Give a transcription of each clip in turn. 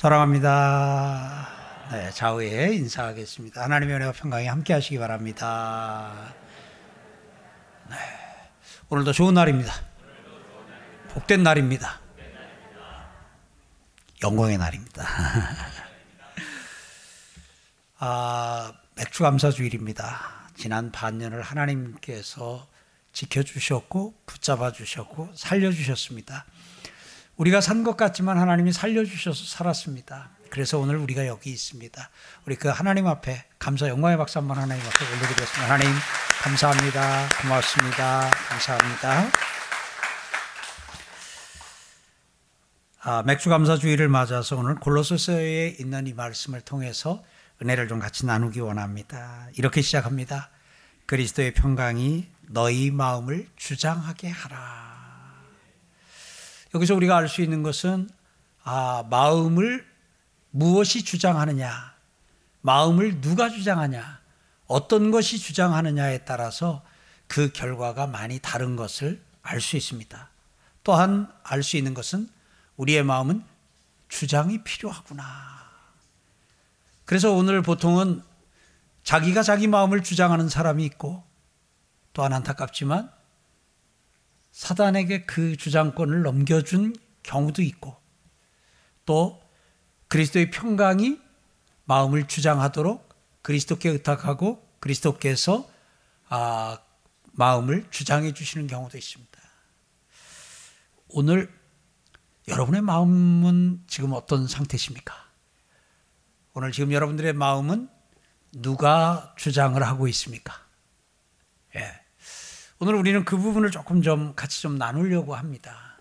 사랑합니다. 네, 좌우에 인사하겠습니다. 하나님의 은혜와 평강이 함께 하시기 바랍니다. 네, 오늘도 좋은 날입니다. 복된 날입니다. 영광의 날입니다. 아, 맥주 감사 주일입니다. 지난 반년을 하나님께서 지켜주셨고 붙잡아 주셨고 살려 주셨습니다. 우리가 산 것 같지만 하나님이 살려주셔서 살았습니다. 그래서 오늘 우리가 여기 있습니다. 우리 그 하나님 앞에 감사 영광의 박수 한번 하나님 앞에 올려드리겠습니다. 하나님 감사합니다. 고맙습니다. 감사합니다. 아, 맥주 감사 주일을 맞아서 오늘 골로새서에 있는 이 말씀을 통해서 은혜를 좀 같이 나누기 원합니다. 이렇게 시작합니다. 그리스도의 평강이 너희 마음을 주장하게 하라. 여기서 우리가 알 수 있는 것은 아, 마음을 무엇이 주장하느냐, 마음을 누가 주장하냐, 어떤 것이 주장하느냐에 따라서 그 결과가 많이 다른 것을 알 수 있습니다. 또한 알 수 있는 것은 우리의 마음은 주장이 필요하구나. 그래서 오늘 보통은 자기가 자기 마음을 주장하는 사람이 있고 또한 안타깝지만 사단에게 그 주장권을 넘겨준 경우도 있고 또 그리스도의 평강이 마음을 주장하도록 그리스도께 의탁하고 그리스도께서 아, 마음을 주장해 주시는 경우도 있습니다. 오늘 여러분의 마음은 지금 어떤 상태십니까? 오늘 지금 여러분들의 마음은 누가 주장을 하고 있습니까? 예. 오늘 우리는 그 부분을 조금 좀 같이 좀 나누려고 합니다.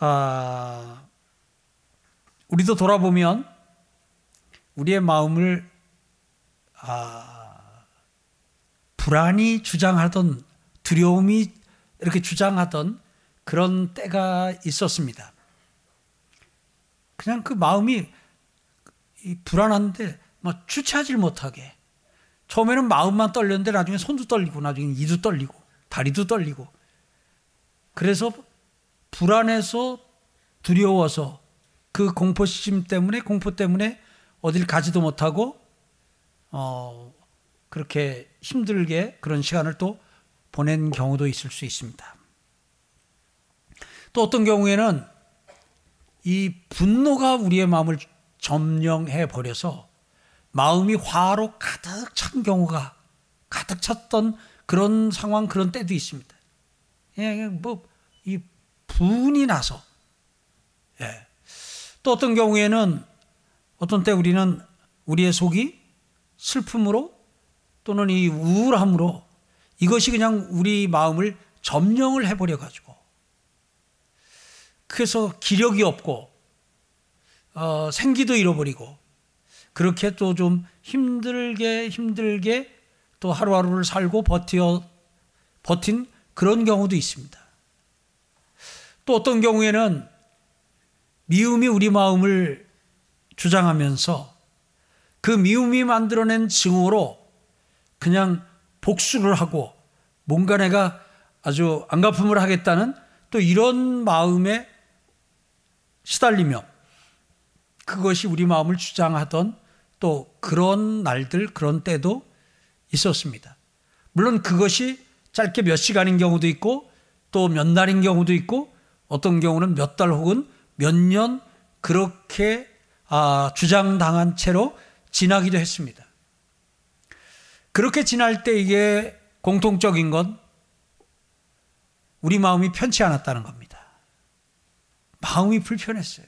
아, 우리도 돌아보면 우리의 마음을 아, 불안이 주장하던 두려움이 이렇게 주장하던 그런 때가 있었습니다. 그냥 그 마음이 불안한데 막 주체하지 못하게 처음에는 마음만 떨렸는데 나중에 손도 떨리고 나중에 이도 떨리고 다리도 떨리고 그래서 불안해서 두려워서 그 공포심 때문에 공포 때문에 어딜 가지도 못하고 어 그렇게 힘들게 그런 시간을 또 보낸 경우도 있을 수 있습니다. 또 어떤 경우에는 이 분노가 우리의 마음을 점령해 버려서 마음이 화로 가득 찬 경우가 가득 찼던 그런 상황, 그런 때도 있습니다. 예, 뭐, 이 분이 나서, 예. 또 어떤 경우에는 어떤 때 우리는 우리의 속이 슬픔으로 또는 이 우울함으로 이것이 그냥 우리 마음을 점령을 해버려 가지고 그래서 기력이 없고 어, 생기도 잃어버리고 그렇게 또 좀 힘들게 힘들게 또 하루하루를 살고 버티어 버틴 그런 경우도 있습니다. 또 어떤 경우에는 미움이 우리 마음을 주장하면서 그 미움이 만들어낸 증오로 그냥 복수를 하고 뭔가 내가 아주 안갚음을 하겠다는 또 이런 마음에 시달리며 그것이 우리 마음을 주장하던 또 그런 날들, 그런 때도 있었습니다. 물론 그것이 짧게 몇 시간인 경우도 있고 또 몇 날인 경우도 있고 어떤 경우는 몇 달 혹은 몇 년 그렇게 아, 주장당한 채로 지나기도 했습니다. 그렇게 지날 때 이게 공통적인 건 우리 마음이 편치 않았다는 겁니다. 마음이 불편했어요.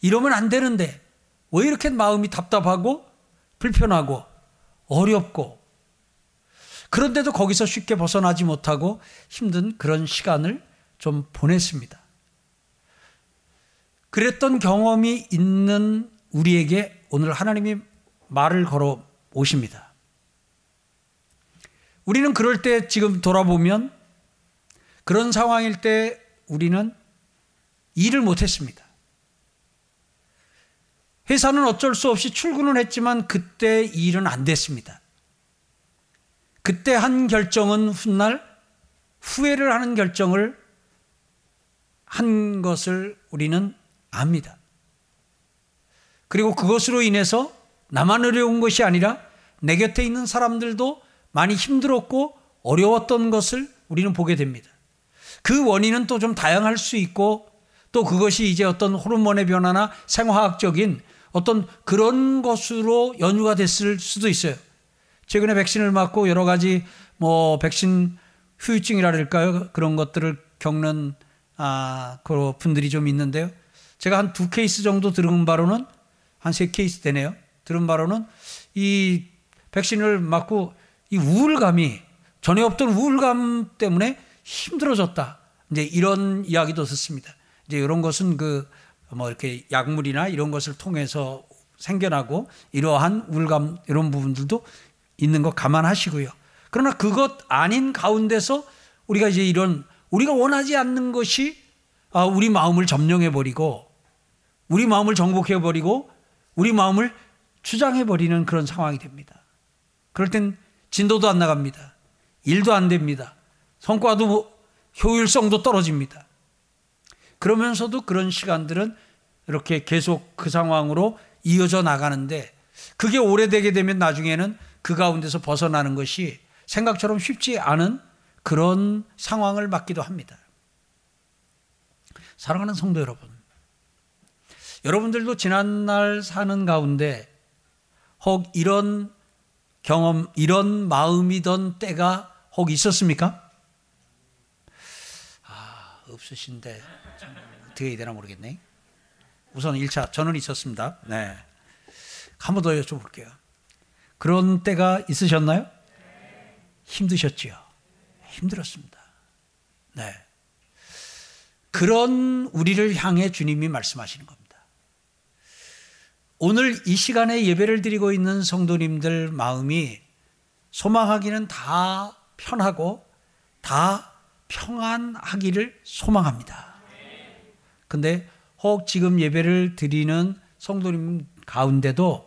이러면 안 되는데 왜 이렇게 마음이 답답하고 불편하고 어렵고 그런데도 거기서 쉽게 벗어나지 못하고 힘든 그런 시간을 좀 보냈습니다. 그랬던 경험이 있는 우리에게 오늘 하나님이 말을 걸어 오십니다. 우리는 그럴 때 지금 돌아보면 그런 상황일 때 우리는 일을 못했습니다. 회사는 어쩔 수 없이 출근을 했지만 그때 일은 안 됐습니다. 그때 한 결정은 훗날 후회를 하는 결정을 한 것을 우리는 압니다. 그리고 그것으로 인해서 나만 어려운 것이 아니라 내 곁에 있는 사람들도 많이 힘들었고 어려웠던 것을 우리는 보게 됩니다. 그 원인은 또 좀 다양할 수 있고 또 그것이 이제 어떤 호르몬의 변화나 생화학적인 어떤 그런 것으로 연유가 됐을 수도 있어요. 최근에 백신을 맞고 여러 가지 뭐 백신 후유증이랄까요? 그런 것들을 겪는 아, 그 분들이 좀 있는데요. 제가 한 두 케이스 정도 들은 바로는 한 세 케이스 되네요. 들은 바로는 이 백신을 맞고 이 우울감이 전에 없던 우울감 때문에 힘들어졌다. 이제 이런 이야기도 듣습니다. 이제 이런 것은 그 뭐 이렇게 약물이나 이런 것을 통해서 생겨나고 이러한 우울감 이런 부분들도 있는 거 감안하시고요. 그러나 그것 아닌 가운데서 우리가 이제 이런 우리가 원하지 않는 것이 아, 우리 마음을 점령해 버리고 우리 마음을 정복해 버리고 우리 마음을 주장해 버리는 그런 상황이 됩니다. 그럴 땐 진도도 안 나갑니다. 일도 안 됩니다. 성과도 뭐 효율성도 떨어집니다. 그러면서도 그런 시간들은 이렇게 계속 그 상황으로 이어져 나가는데 그게 오래되게 되면 나중에는 그 가운데서 벗어나는 것이 생각처럼 쉽지 않은 그런 상황을 맞기도 합니다. 사랑하는 성도 여러분, 여러분들도 지난날 사는 가운데 혹 이런 경험, 이런 마음이던 때가 혹 있었습니까? 아, 없으신데 어떻게 해야 되나 모르겠네. 우선 1차 저는 있었습니다. 네. 한 번 더 여쭤볼게요. 그런 때가 있으셨나요? 힘드셨지요? 힘들었습니다. 네. 그런 우리를 향해 주님이 말씀하시는 겁니다. 오늘 이 시간에 예배를 드리고 있는 성도님들 마음이 소망하기는 다 편하고 다 평안하기를 소망합니다. 근데 혹 지금 예배를 드리는 성도님 가운데도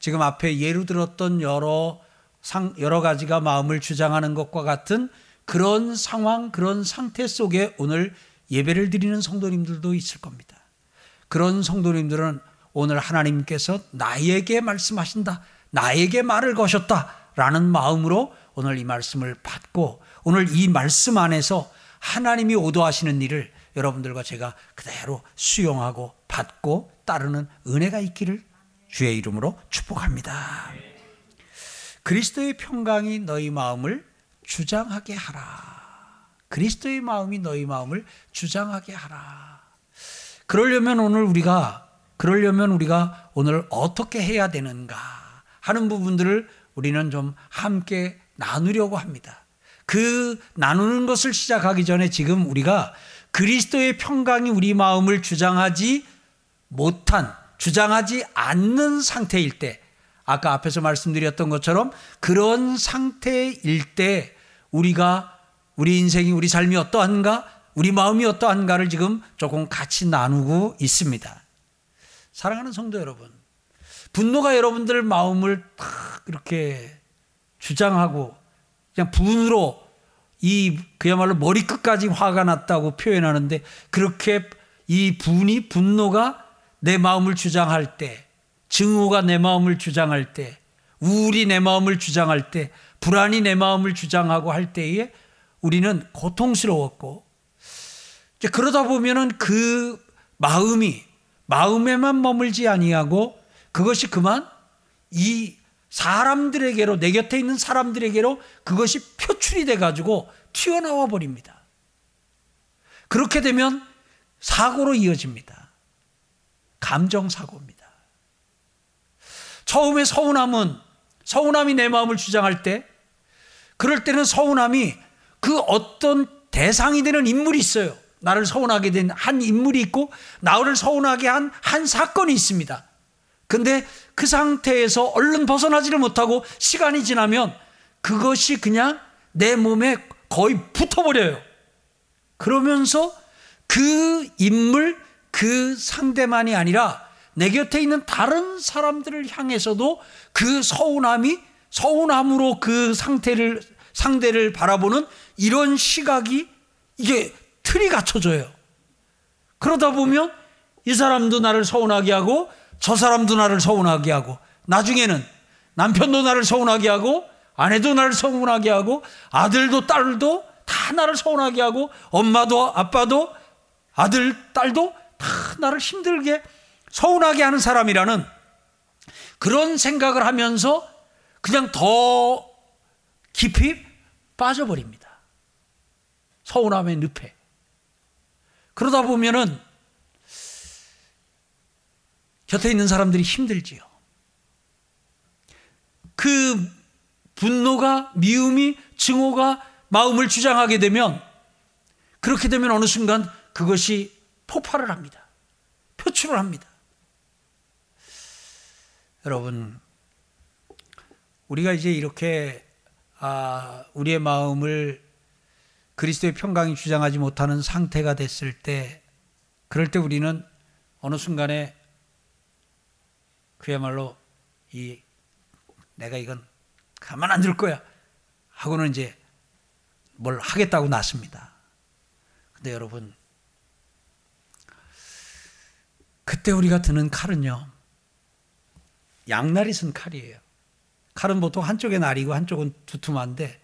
지금 앞에 예로 들었던 여러 상, 여러 가지가 마음을 주장하는 것과 같은 그런 상황, 그런 상태 속에 오늘 예배를 드리는 성도님들도 있을 겁니다. 그런 성도님들은 오늘 하나님께서 나에게 말씀하신다. 나에게 말을 거셨다. 라는 마음으로 오늘 이 말씀을 받고 오늘 이 말씀 안에서 하나님이 오도하시는 일을 여러분들과 제가 그대로 수용하고 받고 따르는 은혜가 있기를 주의 이름으로 축복합니다. 그리스도의 평강이 너희 마음을 주장하게 하라. 그리스도의 마음이 너희 마음을 주장하게 하라. 그러려면 오늘 우리가 그러려면 우리가 오늘 어떻게 해야 되는가 하는 부분들을 우리는 좀 함께 나누려고 합니다. 그 나누는 것을 시작하기 전에 지금 우리가 그리스도의 평강이 우리 마음을 주장하지 못한, 주장하지 않는 상태일 때, 아까 앞에서 말씀드렸던 것처럼 그런 상태일 때 우리가 우리 인생이 우리 삶이 어떠한가, 우리 마음이 어떠한가를 지금 조금 같이 나누고 있습니다. 사랑하는 성도 여러분, 분노가 여러분들 마음을 탁 이렇게 주장하고 그냥 분으로 이 그야말로 머리끝까지 화가 났다고 표현하는데 그렇게 이 분이 분노가 내 마음을 주장할 때 증오가 내 마음을 주장할 때 우울이 내 마음을 주장할 때 불안이 내 마음을 주장하고 할 때에 우리는 고통스러웠고 그러다 보면은 그 마음이 마음에만 머물지 아니하고 그것이 그만 이 사람들에게로 내 곁에 있는 사람들에게로 그것이 표출이 돼 가지고 튀어나와 버립니다. 그렇게 되면 사고로 이어집니다. 감정 사고입니다. 처음에 서운함은 서운함이 내 마음을 주장할 때 그럴 때는 서운함이 그 어떤 대상이 되는 인물이 있어요. 나를 서운하게 된 한 인물이 있고 나를 서운하게 한 한 사건이 있습니다. 근데 그 상태에서 얼른 벗어나지를 못하고 시간이 지나면 그것이 그냥 내 몸에 거의 붙어버려요. 그러면서 그 인물, 그 상대만이 아니라 내 곁에 있는 다른 사람들을 향해서도 그 서운함이 서운함으로 그 상태를 상대를 바라보는 이런 시각이 이게 틀이 갖춰져요. 그러다 보면 이 사람도 나를 서운하게 하고 저 사람도 나를 서운하게 하고 나중에는 남편도 나를 서운하게 하고 아내도 나를 서운하게 하고 아들도 딸도 다 나를 서운하게 하고 엄마도 아빠도 아들 딸도 다 나를 힘들게 서운하게 하는 사람이라는 그런 생각을 하면서 그냥 더 깊이 빠져버립니다. 서운함의 늪에. 그러다 보면은 곁에 있는 사람들이 힘들지요. 그 분노가, 미움이, 증오가 마음을 주장하게 되면 그렇게 되면 어느 순간 그것이 폭발을 합니다. 표출을 합니다. 여러분, 우리가 이제 이렇게 아, 우리의 마음을 그리스도의 평강이 주장하지 못하는 상태가 됐을 때, 그럴 때 우리는 어느 순간에 그야말로 이 내가 이건 가만 안 둘 거야 하고는 이제 뭘 하겠다고 났습니다. 근데 여러분, 그때 우리가 드는 칼은요, 양날이 쓴 칼이에요. 칼은 보통 한쪽에 날이고 한쪽은 두툼한데,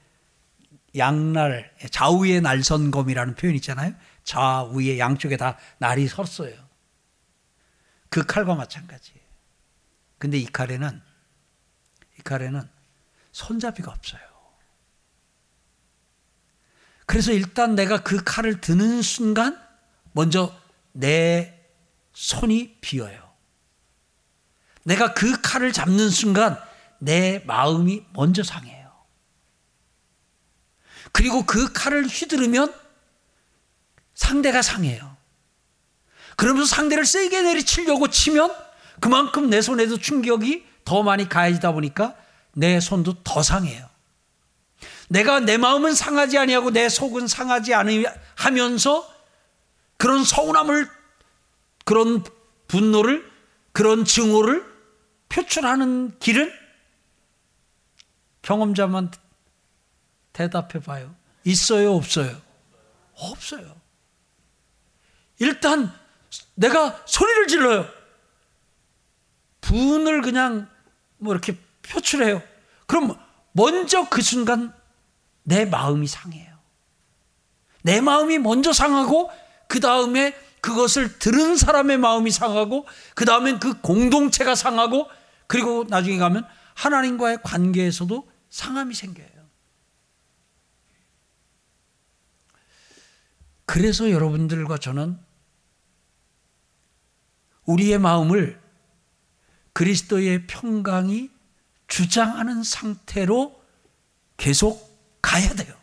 양날, 좌우의 날선검이라는 표현 있잖아요. 좌우에 양쪽에 다 날이 섰어요. 그 칼과 마찬가지예요. 근데 이 칼에는, 이 칼에는 손잡이가 없어요. 그래서 일단 내가 그 칼을 드는 순간 먼저 내 손이 비어요. 내가 그 칼을 잡는 순간 내 마음이 먼저 상해요. 그리고 그 칼을 휘두르면 상대가 상해요. 그러면서 상대를 세게 내리치려고 치면 그만큼 내 손에도 충격이 더 많이 가해지다 보니까 내 손도 더 상해요. 내가 내 마음은 상하지 아니하고 내 속은 상하지 않으면서 그런 서운함을 그런 분노를 그런 증오를 표출하는 길은 경험자만 대답해 봐요. 있어요, 없어요? 없어요. 일단 내가 소리를 질러요. 분을 그냥 뭐 이렇게 표출해요. 그럼 먼저 그 순간 내 마음이 상해요. 내 마음이 먼저 상하고 그 다음에 그것을 들은 사람의 마음이 상하고 그 다음엔 그 공동체가 상하고 그리고 나중에 가면 하나님과의 관계에서도 상함이 생겨요. 그래서 여러분들과 저는 우리의 마음을 그리스도의 평강이 주장하는 상태로 계속 가야 돼요.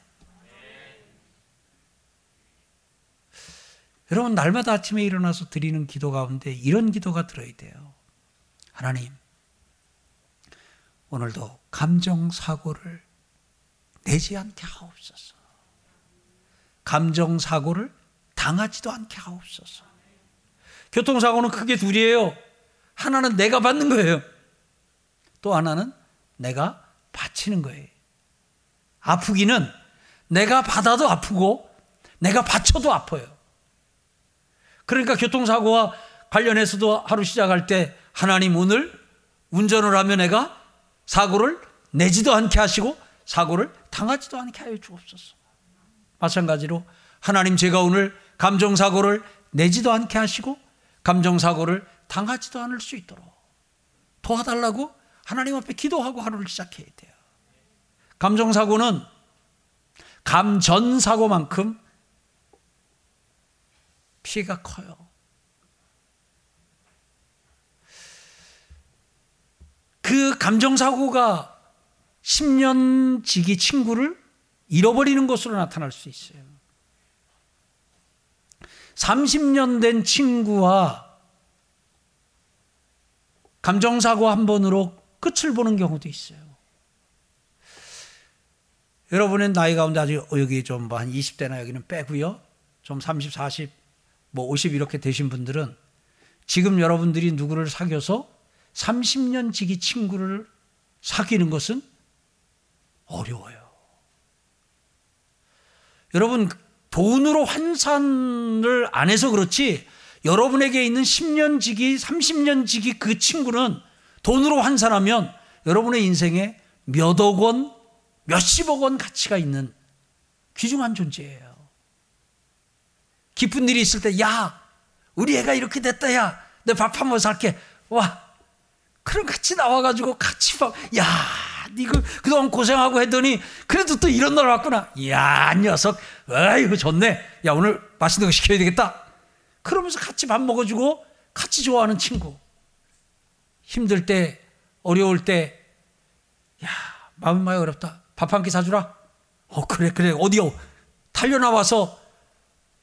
여러분, 날마다 아침에 일어나서 드리는 기도 가운데 이런 기도가 들어야 돼요. 하나님, 오늘도 감정사고를 내지 않게 하옵소서. 감정사고를 당하지도 않게 하옵소서. 교통사고는 크게 둘이에요. 하나는 내가 받는 거예요. 또 하나는 내가 바치는 거예요. 아프기는 내가 받아도 아프고 내가 바쳐도 아파요. 그러니까 교통사고와 관련해서도 하루 시작할 때 하나님 오늘 운전을 하면 내가 사고를 내지도 않게 하시고 사고를 당하지도 않게 하여 주옵소서. 마찬가지로 하나님 제가 오늘 감정사고를 내지도 않게 하시고 감정사고를 당하지도 않을 수 있도록 도와달라고 하나님 앞에 기도하고 하루를 시작해야 돼요. 감정사고는 감전사고만큼 피해가 커요. 그 감정사고가 10년 지기 친구를 잃어버리는 것으로 나타날 수 있어요. 30년 된 친구와 감정사고 한 번으로 끝을 보는 경우도 있어요. 여러분의 나이 가운데 아주 여기 좀뭐한 20대나 여기는 빼고요. 좀 30, 40, 뭐 50 이렇게 되신 분들은 지금 여러분들이 누구를 사귀어서 30년 지기 친구를 사귀는 것은 어려워요. 여러분, 돈으로 환산을 안 해서 그렇지 여러분에게 있는 10년 지기, 30년 지기 그 친구는 돈으로 환산하면 여러분의 인생에 몇억 원, 몇십억 원 가치가 있는 귀중한 존재예요. 기쁜 일이 있을 때, 야, 우리 애가 이렇게 됐다, 야, 내 밥 한 번 살게. 와, 그럼 같이 나와가지고 같이 밥, 야, 니그 그동안 고생하고 했더니 그래도 또 이런 날 왔구나. 야, 녀석, 아이고 좋네. 야, 오늘 맛있는 거 시켜야 되겠다. 그러면서 같이 밥 먹어주고 같이 좋아하는 친구. 힘들 때, 어려울 때, 야, 마음이 많이 어렵다. 밥 한 끼 사주라. 어, 그래, 그래. 어디요? 달려나와서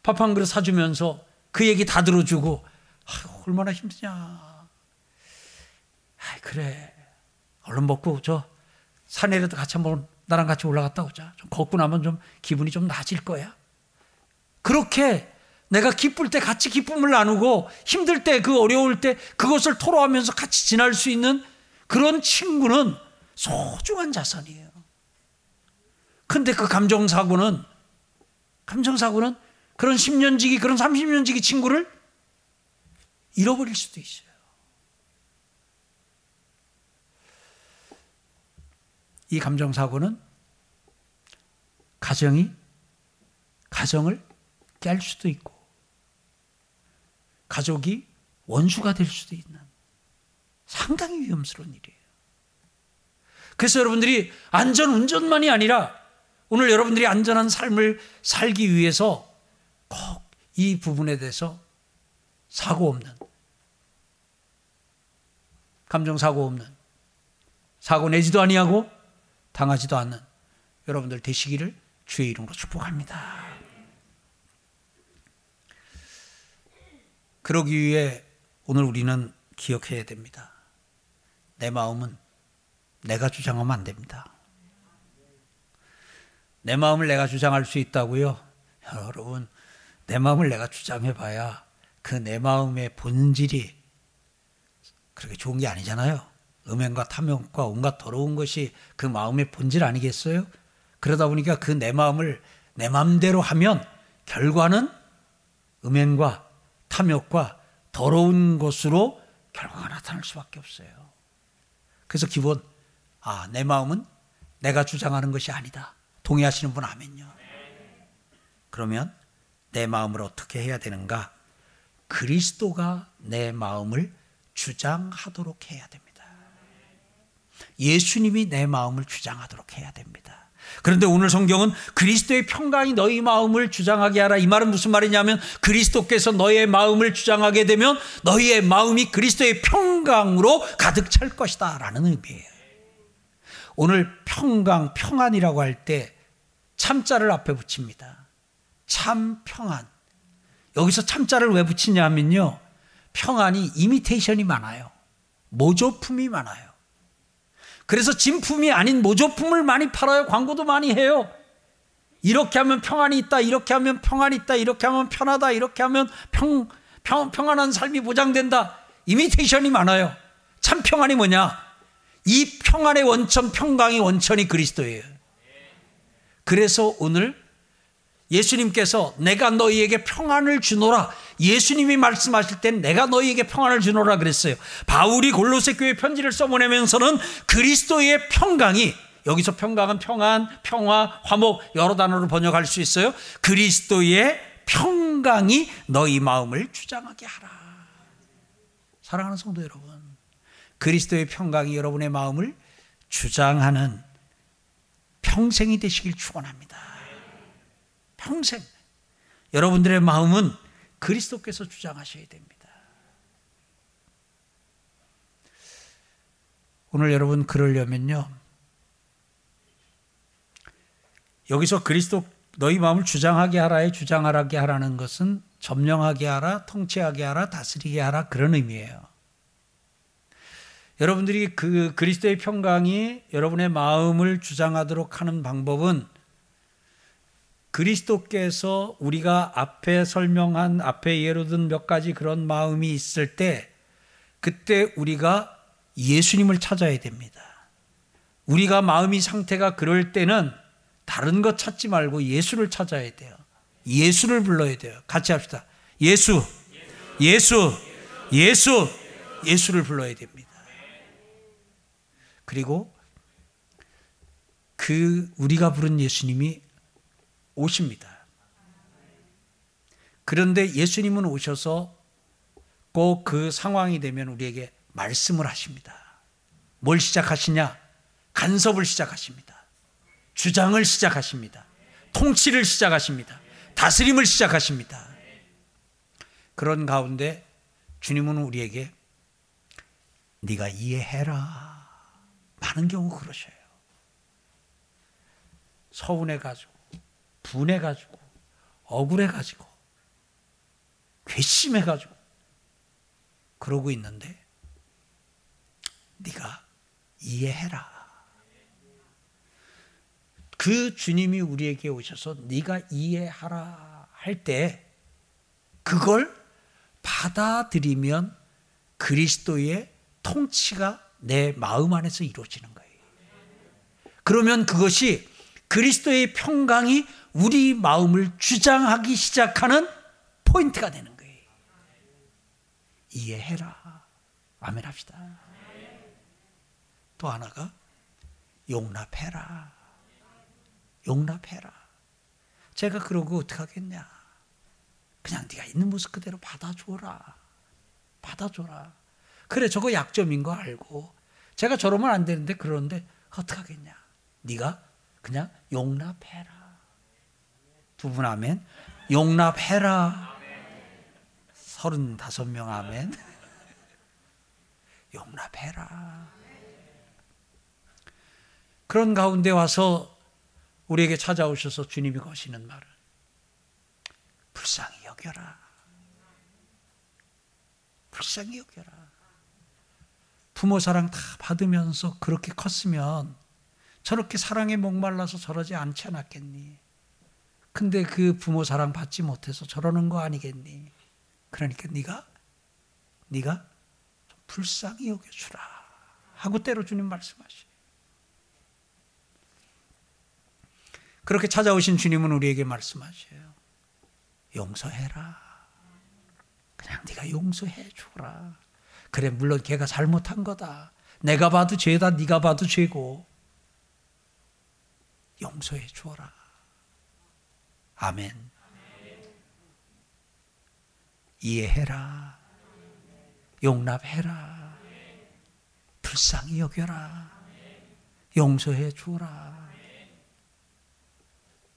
밥 한 그릇 사주면서 그 얘기 다 들어주고, 아유, 얼마나 힘드냐. 아 그래. 얼른 먹고, 저, 산에라도 같이 한번 나랑 같이 올라갔다 오자. 좀 걷고 나면 좀 기분이 좀 나아질 거야. 그렇게 내가 기쁠 때 같이 기쁨을 나누고 힘들 때 그 어려울 때 그것을 토로하면서 같이 지날 수 있는 그런 친구는 소중한 자산이에요. 근데 그 감정사고는, 감정사고는 그런 10년 지기, 그런 30년 지기 친구를 잃어버릴 수도 있어요. 이 감정사고는 가정이, 가정을 깰 수도 있고, 가족이 원수가 될 수도 있는 상당히 위험스러운 일이에요. 그래서 여러분들이 안전 운전만이 아니라 오늘 여러분들이 안전한 삶을 살기 위해서 꼭 이 부분에 대해서 사고 없는 감정 사고 없는 사고 내지도 아니하고 당하지도 않는 여러분들 되시기를 주의 이름으로 축복합니다. 그러기 위해 오늘 우리는 기억해야 됩니다. 내 마음은 내가 주장하면 안 됩니다. 내 마음을 내가 주장할 수 있다고요? 여러분, 내 마음을 내가 주장해 봐야 그 내 마음의 본질이 그렇게 좋은 게 아니잖아요. 음행과 탐욕과 온갖 더러운 것이 그 마음의 본질 아니겠어요? 그러다 보니까 그 내 마음을 내 마음대로 하면 결과는 음행과 탐욕과 더러운 것으로 결과가 나타날 수밖에 없어요. 그래서 기본 아, 내 마음은 내가 주장하는 것이 아니다. 동의하시는 분 아멘요. 그러면 내 마음을 어떻게 해야 되는가? 그리스도가 내 마음을 주장하도록 해야 됩니다. 예수님이 내 마음을 주장하도록 해야 됩니다. 그런데 오늘 성경은 그리스도의 평강이 너희 마음을 주장하게 하라. 이 말은 무슨 말이냐면 그리스도께서 너의 마음을 주장하게 되면 너희의 마음이 그리스도의 평강으로 가득 찰 것이다. 라는 의미예요. 오늘 평강, 평안이라고 할 때 참자를 앞에 붙입니다. 참 평안. 여기서 참자를 왜 붙이냐면요. 평안이 이미테이션이 많아요. 모조품이 많아요. 그래서 진품이 아닌 모조품을 많이 팔아요. 광고도 많이 해요. 이렇게 하면 평안이 있다. 이렇게 하면 평안이 있다. 이렇게 하면 편하다. 이렇게 하면 평, 평, 평안한 삶이 보장된다. 이미테이션이 많아요. 참 평안이 뭐냐? 이 평안의 원천, 평강의 원천이 그리스도예요. 그래서 오늘 예수님께서 내가 너희에게 평안을 주노라. 예수님이 말씀하실 땐 내가 너희에게 평안을 주노라 그랬어요. 바울이 골로새 교회 편지를 써보내면서는 그리스도의 평강이 여기서 평강은 평안, 평화, 화목 여러 단어로 번역할 수 있어요. 그리스도의 평강이 너희 마음을 주장하게 하라. 사랑하는 성도 여러분, 그리스도의 평강이 여러분의 마음을 주장하는 평생이 되시길 축원합니다. 평생 여러분들의 마음은 그리스도께서 주장하셔야 됩니다. 오늘 여러분 그러려면요. 여기서 그리스도 너희 마음을 주장하게 하라에 주장하게 하라는 것은 점령하게 하라, 통치하게 하라, 다스리게 하라 그런 의미예요. 여러분들이 그 그리스도의 평강이 여러분의 마음을 주장하도록 하는 방법은 그리스도께서 우리가 앞에 설명한 앞에 예로 든 몇 가지 그런 마음이 있을 때 그때 우리가 예수님을 찾아야 됩니다. 우리가 마음이 상태가 그럴 때는 다른 것 찾지 말고 예수를 찾아야 돼요. 예수를 불러야 돼요. 같이 합시다. 예수. 예수, 예수, 예수를 불러야 됩니다. 그리고 그 우리가 부른 예수님이 오십니다. 그런데 예수님은 오셔서 꼭 그 상황이 되면 우리에게 말씀을 하십니다. 뭘 시작하시냐? 간섭을 시작하십니다. 주장을 시작하십니다. 통치를 시작하십니다. 다스림을 시작하십니다. 그런 가운데 주님은 우리에게 네가 이해해라. 많은 경우 그러셔요. 서운해 가지고 분해 가지고 억울해 가지고 괘씸해 가지고 그러고 있는데 네가 이해해라. 그 주님이 우리에게 오셔서 네가 이해하라 할 때 그걸 받아들이면 그리스도의 통치가 내 마음 안에서 이루어지는 거예요. 그러면 그것이 그리스도의 평강이 우리 마음을 주장하기 시작하는 포인트가 되는 거예요. 이해해라. 아멘 합시다. 또 하나가 용납해라. 용납해라. 제가 그러고 어떡하겠냐. 그냥 네가 있는 모습 그대로 받아줘라. 받아줘라. 그래 저거 약점인 거 알고 제가 저러면 안 되는데 그러는데 어떡하겠냐. 네가 그냥 용납해라. 두 분 아멘. 용납해라. 서른다섯 명 아멘. 용납해라. 그런 가운데 와서 우리에게 찾아오셔서 주님이 거시는 말은 불쌍히 여겨라. 불쌍히 여겨라. 부모 사랑 다 받으면서 그렇게 컸으면 저렇게 사랑에 목말라서 저러지 않지 않았겠니? 근데 그 부모 사랑 받지 못해서 저러는 거 아니겠니? 그러니까 네가 네가 불쌍히 여겨주라 하고 때로 주님 말씀하시. 그렇게 찾아오신 주님은 우리에게 말씀하셔요. 용서해라. 그냥 네가 용서해 주라. 그래 물론 걔가 잘못한 거다. 내가 봐도 죄다. 네가 봐도 죄고. 용서해 주어라. 아멘. 이해해라. 용납해라. 불쌍히 여겨라. 용서해 주어라.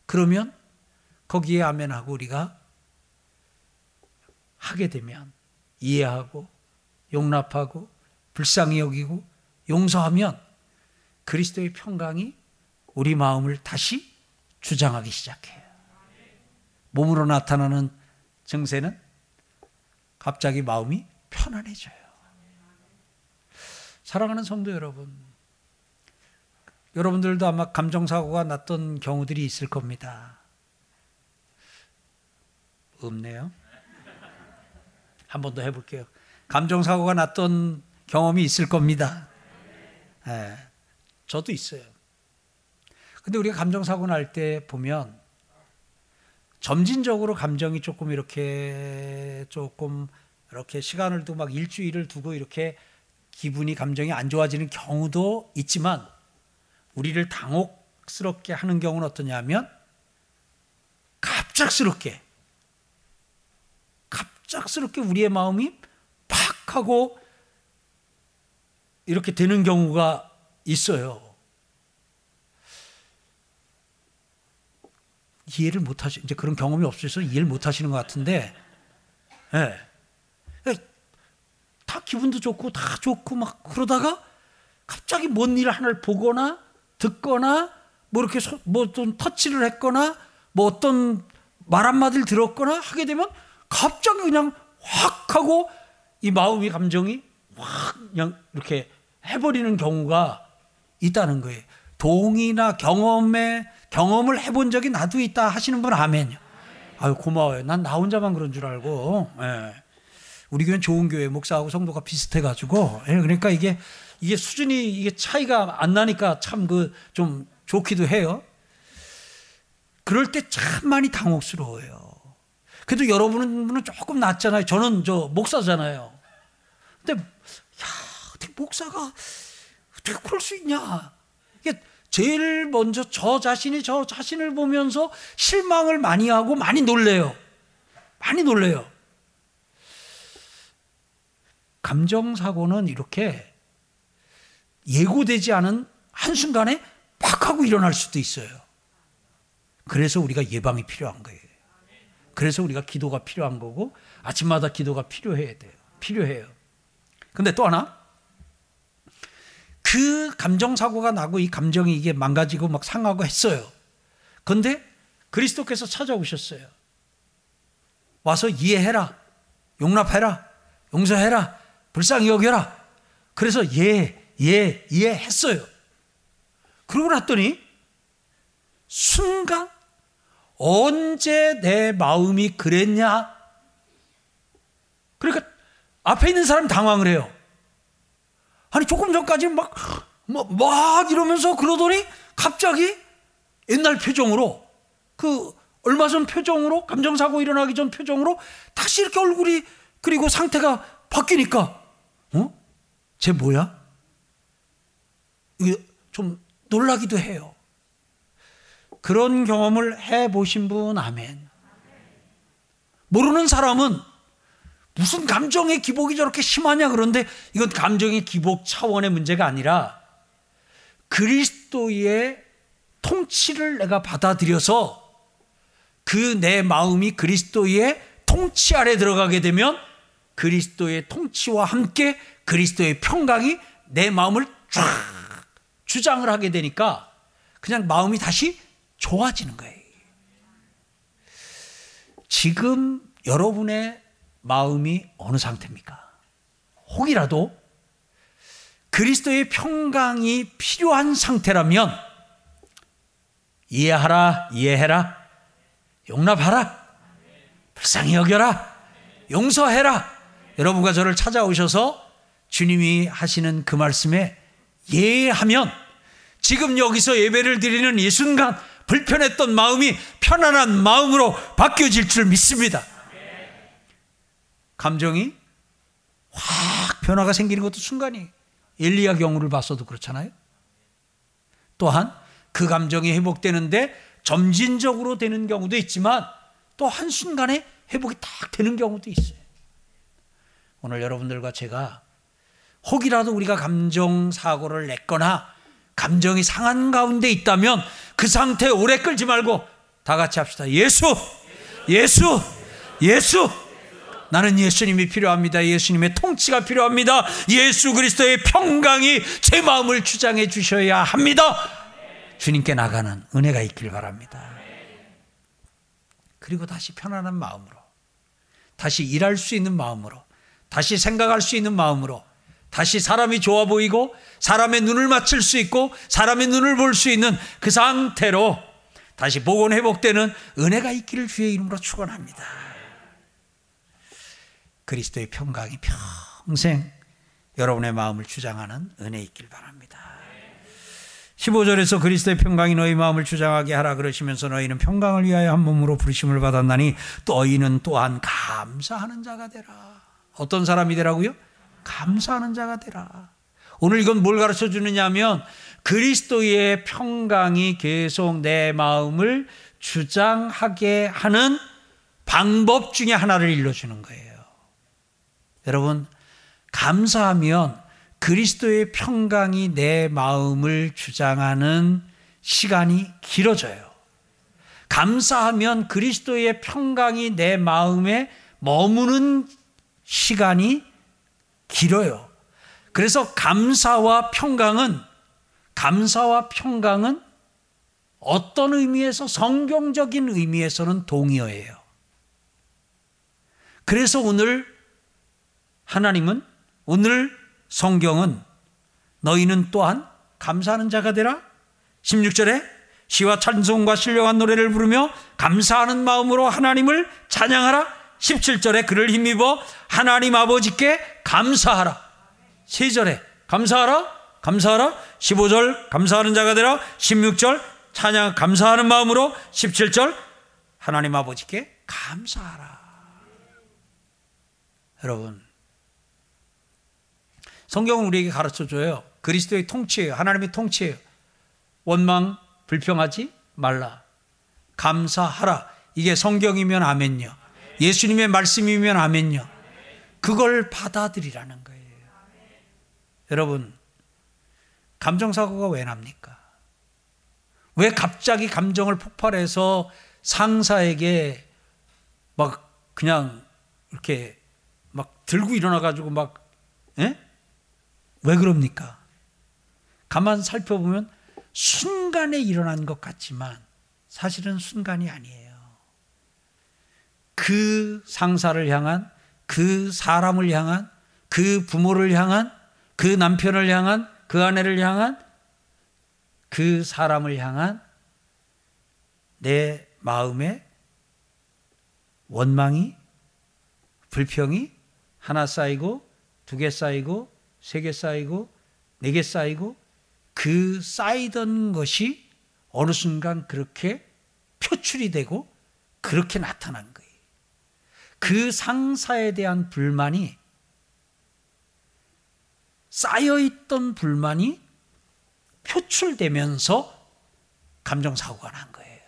그러면 거기에 아멘하고 우리가 하게 되면 이해하고 용납하고 불쌍히 여기고 용서하면 그리스도의 평강이 우리 마음을 다시 주장하기 시작해요. 몸으로 나타나는 증세는 갑자기 마음이 편안해져요. 사랑하는 성도 여러분, 여러분들도 아마 감정사고가 났던 경우들이 있을 겁니다. 없네요. 한 번 더 해볼게요. 감정사고가 났던 경험이 있을 겁니다. 네, 저도 있어요. 근데 우리가 감정사고 날 때 보면 점진적으로 감정이 조금 이렇게 조금 이렇게 시간을 두고 막 일주일을 두고 이렇게 기분이 감정이 안 좋아지는 경우도 있지만 우리를 당혹스럽게 하는 경우는 어떠냐면 갑작스럽게 갑작스럽게 우리의 마음이 팍 하고 이렇게 되는 경우가 있어요. 이해를 못 하시, 이제 그런 경험이 없어서 이해를 못 하시는 것 같은데, 예. 네. 다 기분도 좋고, 다 좋고, 막 그러다가 갑자기 뭔 일 하나를 보거나, 듣거나, 뭐 이렇게 뭐좀 터치를 했거나, 뭐 어떤 말 한마디를 들었거나 하게 되면 갑자기 그냥 확 하고 이 마음의 감정이 확 그냥 이렇게 해버리는 경우가 있다는 거예요. 동이나 경험에 경험을 해본 적이 나도 있다 하시는 분 아멘요. 아유 고마워요. 난 나 혼자만 그런 줄 알고. 예. 우리 교회는 좋은 교회 목사하고 성도가 비슷해가지고 예. 그러니까 이게 이게 수준이 이게 차이가 안 나니까 참 그 좀 좋기도 해요. 그럴 때 참 많이 당혹스러워요. 그래도 여러분은 조금 낫잖아요. 저는 저 목사잖아요. 근데 야, 목사가 어떻게 그럴 수 있냐? 이게 제일 먼저 저 자신이 저 자신을 보면서 실망을 많이 하고 많이 놀래요. 많이 놀래요. 감정 사고는 이렇게 예고되지 않은 한순간에 팍 하고 일어날 수도 있어요. 그래서 우리가 예방이 필요한 거예요. 그래서 우리가 기도가 필요한 거고 아침마다 기도가 필요해야 돼요. 필요해요. 근데 또 하나 그 감정 사고가 나고 이 감정이 이게 망가지고 막 상하고 했어요. 근데 그리스도께서 찾아오셨어요. 와서 이해해라. 용납해라. 용서해라. 불쌍히 여겨라. 그래서 예, 예, 이해했어요. 그러고 났더니 순간 언제 내 마음이 그랬냐? 그러니까 앞에 있는 사람 당황을 해요. 아니 조금 전까지 막, 막, 뭐, 막 이러면서 그러더니 갑자기 옛날 표정으로 그 얼마 전 표정으로 감정 사고 일어나기 전 표정으로 다시 이렇게 얼굴이 그리고 상태가 바뀌니까 어? 쟤 뭐야? 좀 놀라기도 해요. 그런 경험을 해 보신 분 아멘. 모르는 사람은 무슨 감정의 기복이 저렇게 심하냐 그런데 이건 감정의 기복 차원의 문제가 아니라 그리스도의 통치를 내가 받아들여서 그 내 마음이 그리스도의 통치 아래 들어가게 되면 그리스도의 통치와 함께 그리스도의 평강이 내 마음을 쫙 주장을 하게 되니까 그냥 마음이 다시 좋아지는 거예요. 지금 여러분의 마음이 어느 상태입니까? 혹이라도 그리스도의 평강이 필요한 상태라면 이해하라, 이해해라, 용납하라, 불쌍히 여겨라, 용서해라. 여러분과 저를 찾아오셔서 주님이 하시는 그 말씀에 예하면 지금 여기서 예배를 드리는 이 순간 불편했던 마음이 편안한 마음으로 바뀌어질 줄 믿습니다. 감정이 확 변화가 생기는 것도 순간이 엘리야 경우를 봤어도 그렇잖아요. 또한 그 감정이 회복되는데 점진적으로 되는 경우도 있지만 또 한순간에 회복이 딱 되는 경우도 있어요. 오늘 여러분들과 제가 혹이라도 우리가 감정 사고를 냈거나 감정이 상한 가운데 있다면 그 상태 오래 끌지 말고 다 같이 합시다. 예수, 예수, 예수. 나는 예수님이 필요합니다. 예수님의 통치가 필요합니다. 예수 그리스도의 평강이 제 마음을 주장해 주셔야 합니다. 주님께 나가는 은혜가 있길 바랍니다. 그리고 다시 편안한 마음으로, 다시 일할 수 있는 마음으로, 다시 생각할 수 있는 마음으로, 다시 사람이 좋아 보이고, 사람의 눈을 맞출 수 있고, 사람의 눈을 볼 수 있는 그 상태로 다시 복원 회복되는 은혜가 있기를 주의 이름으로 축원합니다. 그리스도의 평강이 평생 여러분의 마음을 주장하는 은혜 있길 바랍니다. 15절에서 그리스도의 평강이 너희 마음을 주장하게 하라 그러시면서 너희는 평강을 위하여 한 몸으로 부르심을 받았나니 너희는 또한 감사하는 자가 되라. 어떤 사람이 되라고요? 감사하는 자가 되라. 오늘 이건 뭘 가르쳐 주느냐면 그리스도의 평강이 계속 내 마음을 주장하게 하는 방법 중에 하나를 일러주는 거예요. 여러분, 감사하면 그리스도의 평강이 내 마음을 주장하는 시간이 길어져요. 감사하면 그리스도의 평강이 내 마음에 머무는 시간이 길어요. 그래서 감사와 평강은 감사와 평강은 어떤 의미에서 성경적인 의미에서는 동의어예요. 그래서 오늘 하나님은 오늘 성경은 너희는 또한 감사하는 자가 되라. 16절에 시와 찬송과 신령한 노래를 부르며 감사하는 마음으로 하나님을 찬양하라. 17절에 그를 힘입어 하나님 아버지께 감사하라. 3절에 감사하라. 감사하라. 15절 감사하는 자가 되라. 16절 찬양 감사하는 마음으로 17절 하나님 아버지께 감사하라. 여러분, 성경은 우리에게 가르쳐 줘요. 그리스도의 통치예요. 하나님의 통치예요. 원망, 불평하지 말라. 감사하라. 이게 성경이면 아멘요. 예수님의 말씀이면 아멘요. 그걸 받아들이라는 거예요. 여러분, 감정사고가 왜 납니까? 왜 갑자기 감정을 폭발해서 상사에게 막 그냥 이렇게 막 들고 일어나가지고 막, 에? 왜 그럽니까? 가만 살펴보면 순간에 일어난 것 같지만 사실은 순간이 아니에요. 그 상사를 향한, 그 사람을 향한, 그 부모를 향한, 그 남편을 향한, 그 아내를 향한, 그 사람을 향한 내 마음에 원망이, 불평이 하나 쌓이고, 두 개 쌓이고, 세 개 쌓이고, 네 개 쌓이고, 그 쌓이던 것이 어느 순간 그렇게 표출이 되고 그렇게 나타난 거예요. 그 상사에 대한 불만이 쌓여 있던 불만이 표출되면서 감정사고가 난 거예요.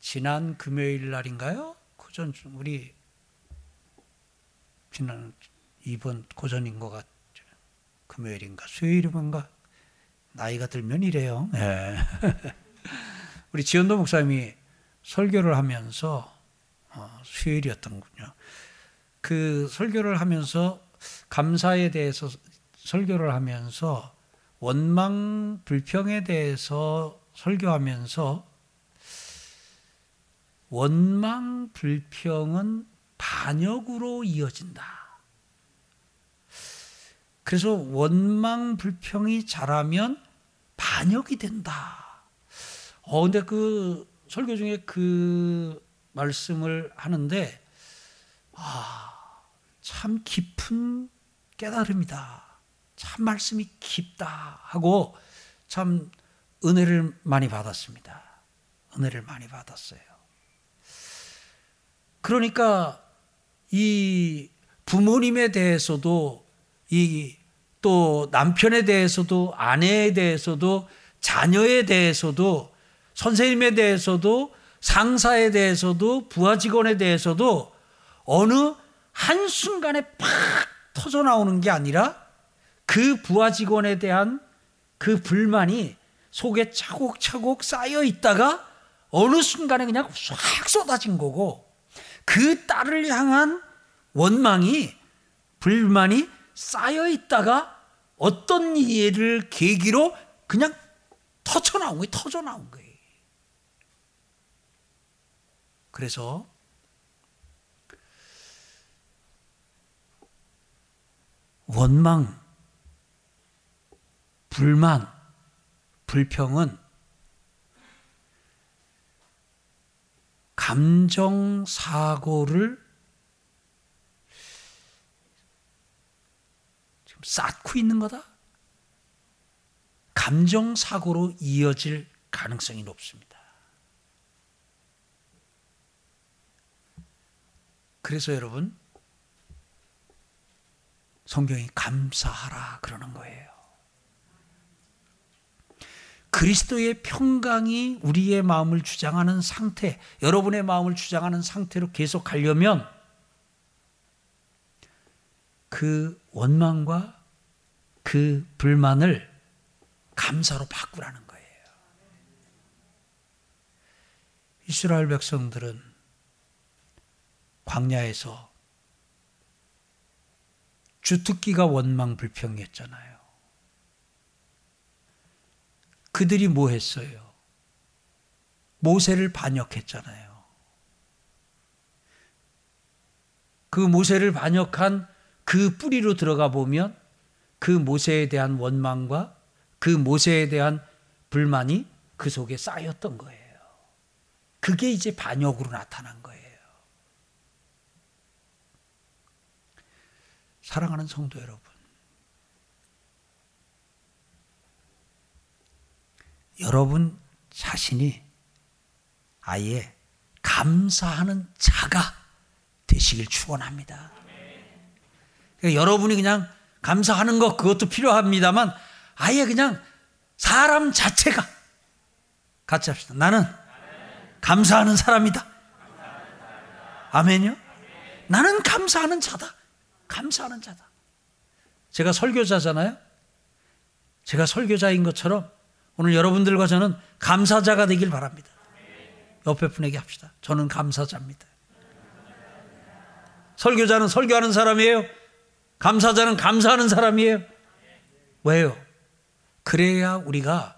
지난 금요일 날인가요? 고전, 우리, 지난 이번 고전인 것 같죠. 금요일인가, 수요일인가, 나이가 들면 이래요. 네. 우리 지현도 목사님이 설교를 하면서 어, 수요일이었던군요. 그 설교를 하면서 감사에 대해서 설교를 하면서 원망 불평에 대해서 설교하면서 원망 불평은 반역으로 이어진다. 그래서 원망 불평이 자라면 반역이 된다. 어, 근데 그 설교 중에 그 말씀을 하는데, 아, 참 깊은 깨달음이다. 참 말씀이 깊다. 하고 참 은혜를 많이 받았습니다. 은혜를 많이 받았어요. 그러니까 이 부모님에 대해서도 이 또 남편에 대해서도 아내에 대해서도 자녀에 대해서도 선생님에 대해서도 상사에 대해서도 부하 직원에 대해서도 어느 한순간에 팍 터져 나오는 게 아니라 그 부하 직원에 대한 그 불만이 속에 차곡차곡 쌓여 있다가 어느 순간에 그냥 확 쏟아진 거고 그 딸을 향한 원망이 불만이 쌓여 있다가 어떤 일을 계기로 그냥 터져 나온 거예요. 터져 나온 거예요. 그래서 원망, 불만, 불평은 감정 사고를 지금 쌓고 있는 거다. 감정 사고로 이어질 가능성이 높습니다. 그래서 여러분 성경이 감사하라 그러는 거예요. 그리스도의 평강이 우리의 마음을 주장하는 상태, 여러분의 마음을 주장하는 상태로 계속 가려면 그 원망과 그 불만을 감사로 바꾸라는 거예요. 이스라엘 백성들은 광야에서 주특기가 원망 불평이었잖아요. 그들이 뭐 했어요? 모세를 반역했잖아요. 그 모세를 반역한 그 뿌리로 들어가 보면 그 모세에 대한 원망과 그 모세에 대한 불만이 그 속에 쌓였던 거예요. 그게 이제 반역으로 나타난 거예요. 사랑하는 성도 여러분. 여러분 자신이 아예 감사하는 자가 되시길 축원합니다. 그러니까 여러분이 그냥 감사하는 것 그것도 필요합니다만 아예 그냥 사람 자체가 같이 합시다. 나는 감사하는 사람이다. 아멘요? 나는 감사하는 자다. 감사하는 자다. 제가 설교자잖아요. 제가 설교자인 것처럼 오늘 여러분들과 저는 감사자가 되길 바랍니다. 옆에 분에게 합시다. 저는 감사자입니다. 설교자는 설교하는 사람이에요. 감사자는 감사하는 사람이에요. 왜요? 그래야 우리가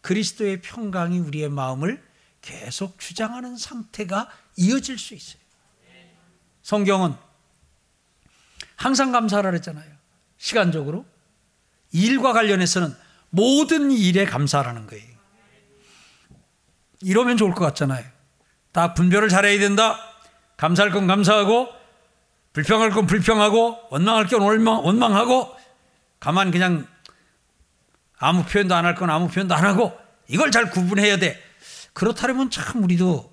그리스도의 평강이 우리의 마음을 계속 주장하는 상태가 이어질 수 있어요. 성경은 항상 감사하라 그랬잖아요. 시간적으로. 일과 관련해서는 모든 일에 감사하라는 거예요. 이러면 좋을 것 같잖아요. 딱 분별을 잘해야 된다. 감사할 건 감사하고, 불평할 건 불평하고, 원망할 건 원망, 원망하고, 가만 그냥 아무 표현도 안 할 건 아무 표현도 안 하고, 이걸 잘 구분해야 돼. 그렇다면 참 우리도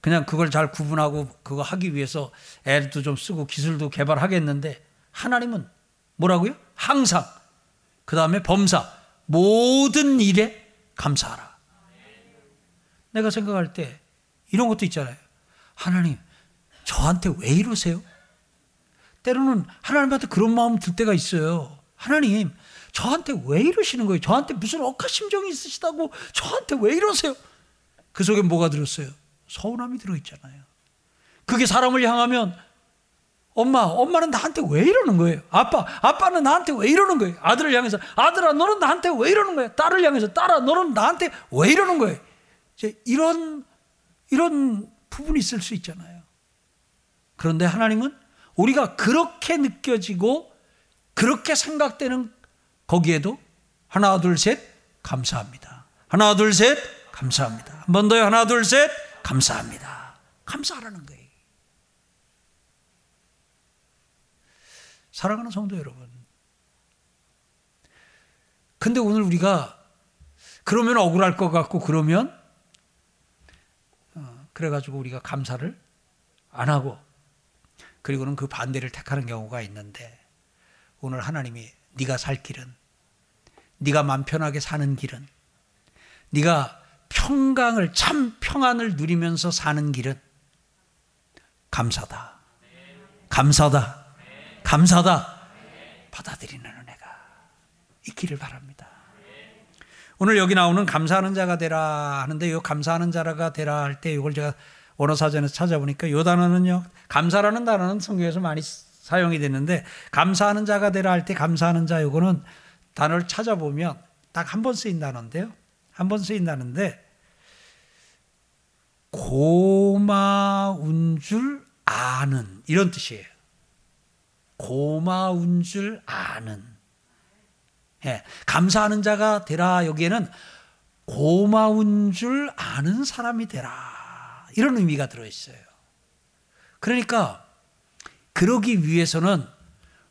그냥 그걸 잘 구분하고 그거 하기 위해서 애도 좀 쓰고 기술도 개발하겠는데, 하나님은 뭐라고요? 항상. 그 다음에 범사. 모든 일에 감사하라. 내가 생각할 때 이런 것도 있잖아요. 하나님, 저한테 왜 이러세요? 때로는 하나님한테 그런 마음 들 때가 있어요. 하나님, 저한테 왜 이러시는 거예요? 저한테 무슨 억하심정이 있으시다고 저한테 왜 이러세요? 그 속에 뭐가 들었어요? 서운함이 들어있잖아요. 그게 사람을 향하면 엄마, 엄마는 나한테 왜 이러는 거예요? 아빠, 아빠는 나한테 왜 이러는 거예요? 아들을 향해서 아들아, 너는 나한테 왜 이러는 거예요? 딸을 향해서 딸아, 너는 나한테 왜 이러는 거예요? 이제 이런 이런 부분이 있을 수 있잖아요. 그런데 하나님은 우리가 그렇게 느껴지고 그렇게 생각되는 거기에도 하나 둘 셋 감사합니다. 하나 둘 셋 감사합니다. 한 번 더요. 하나 둘 셋 감사합니다. 감사하라는 거예요. 사랑하는 성도 여러분. 근데 오늘 우리가 그러면 억울할 것 같고 그러면 어, 그래가지고 우리가 감사를 안 하고 그리고는 그 반대를 택하는 경우가 있는데 오늘 하나님이 네가 살 길은 네가 맘 편하게 사는 길은 네가 평강을 참 평안을 누리면서 사는 길은 감사다. 감사다. 감사다. 받아들이는 은혜가 있기를 바랍니다. 오늘 여기 나오는 감사하는 자가 되라 하는데 요 감사하는 자가 되라 할 때 이걸 제가 원어 사전에서 찾아보니까 요 단어는요 감사라는 단어는 성경에서 많이 사용이 됐는데 감사하는 자가 되라 할 때 감사하는 자 요거는 단어를 찾아보면 딱 한 번 쓰인 단어인데요 한 번 쓰인 단어인데 고마운 줄 아는 이런 뜻이에요. 고마운 줄 아는. 예, 감사하는 자가 되라 여기에는 고마운 줄 아는 사람이 되라. 이런 의미가 들어있어요. 그러니까 그러기 위해서는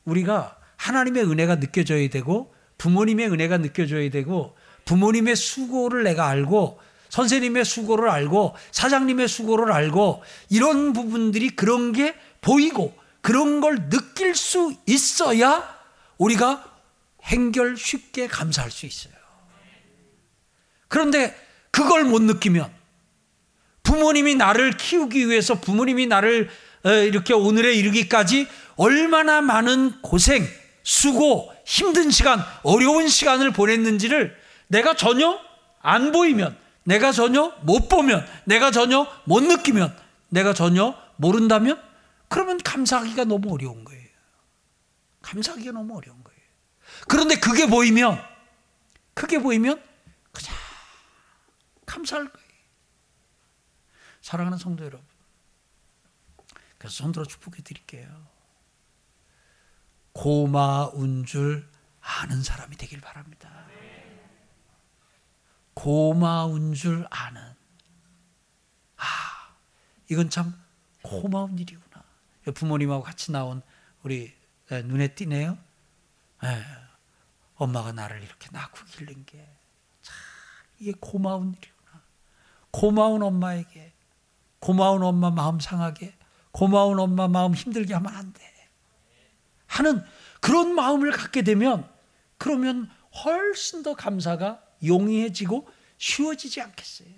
우리가 하나님의 은혜가 느껴져야 되고 부모님의 은혜가 느껴져야 되고 부모님의 수고를 내가 알고 선생님의 수고를 알고 사장님의 수고를 알고 이런 부분들이 그런 게 보이고 그런 걸 느낄 수 있어야 우리가 행결 쉽게 감사할 수 있어요. 그런데 그걸 못 느끼면 부모님이 나를 키우기 위해서 부모님이 나를 어, 이렇게 오늘에 이르기까지 얼마나 많은 고생, 수고, 힘든 시간, 어려운 시간을 보냈는지를 내가 전혀 안 보이면, 내가 전혀 못 보면, 내가 전혀 못 느끼면, 내가 전혀 모른다면, 그러면 감사하기가 너무 어려운 거예요. 감사하기가 너무 어려운 거예요. 그런데 그게 보이면, 그게 보이면, 그냥 감사할 거예요. 사랑하는 성도 여러분. 그래서 손들어 축복해 드릴게요. 고마운 줄 아는 사람이 되길 바랍니다. 고마운 줄 아는. 아, 이건 참 고마운 일이구나. 부모님하고 같이 나온 우리 눈에 띄네요. 에, 엄마가 나를 이렇게 낳고 기른 게 참 이게 고마운 일이구나. 고마운 엄마에게 고마운 엄마 마음 상하게, 고마운 엄마 마음 힘들게 하면 안 돼. 하는 그런 마음을 갖게 되면 그러면 훨씬 더 감사가 용이해지고 쉬워지지 않겠어요.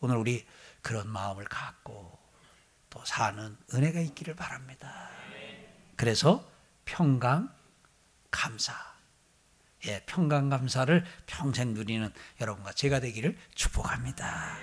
오늘 우리 그런 마음을 갖고 또 사는 은혜가 있기를 바랍니다. 그래서 평강 감사. 예, 평강 감사를 평생 누리는 여러분과 제가 되기를 축복합니다.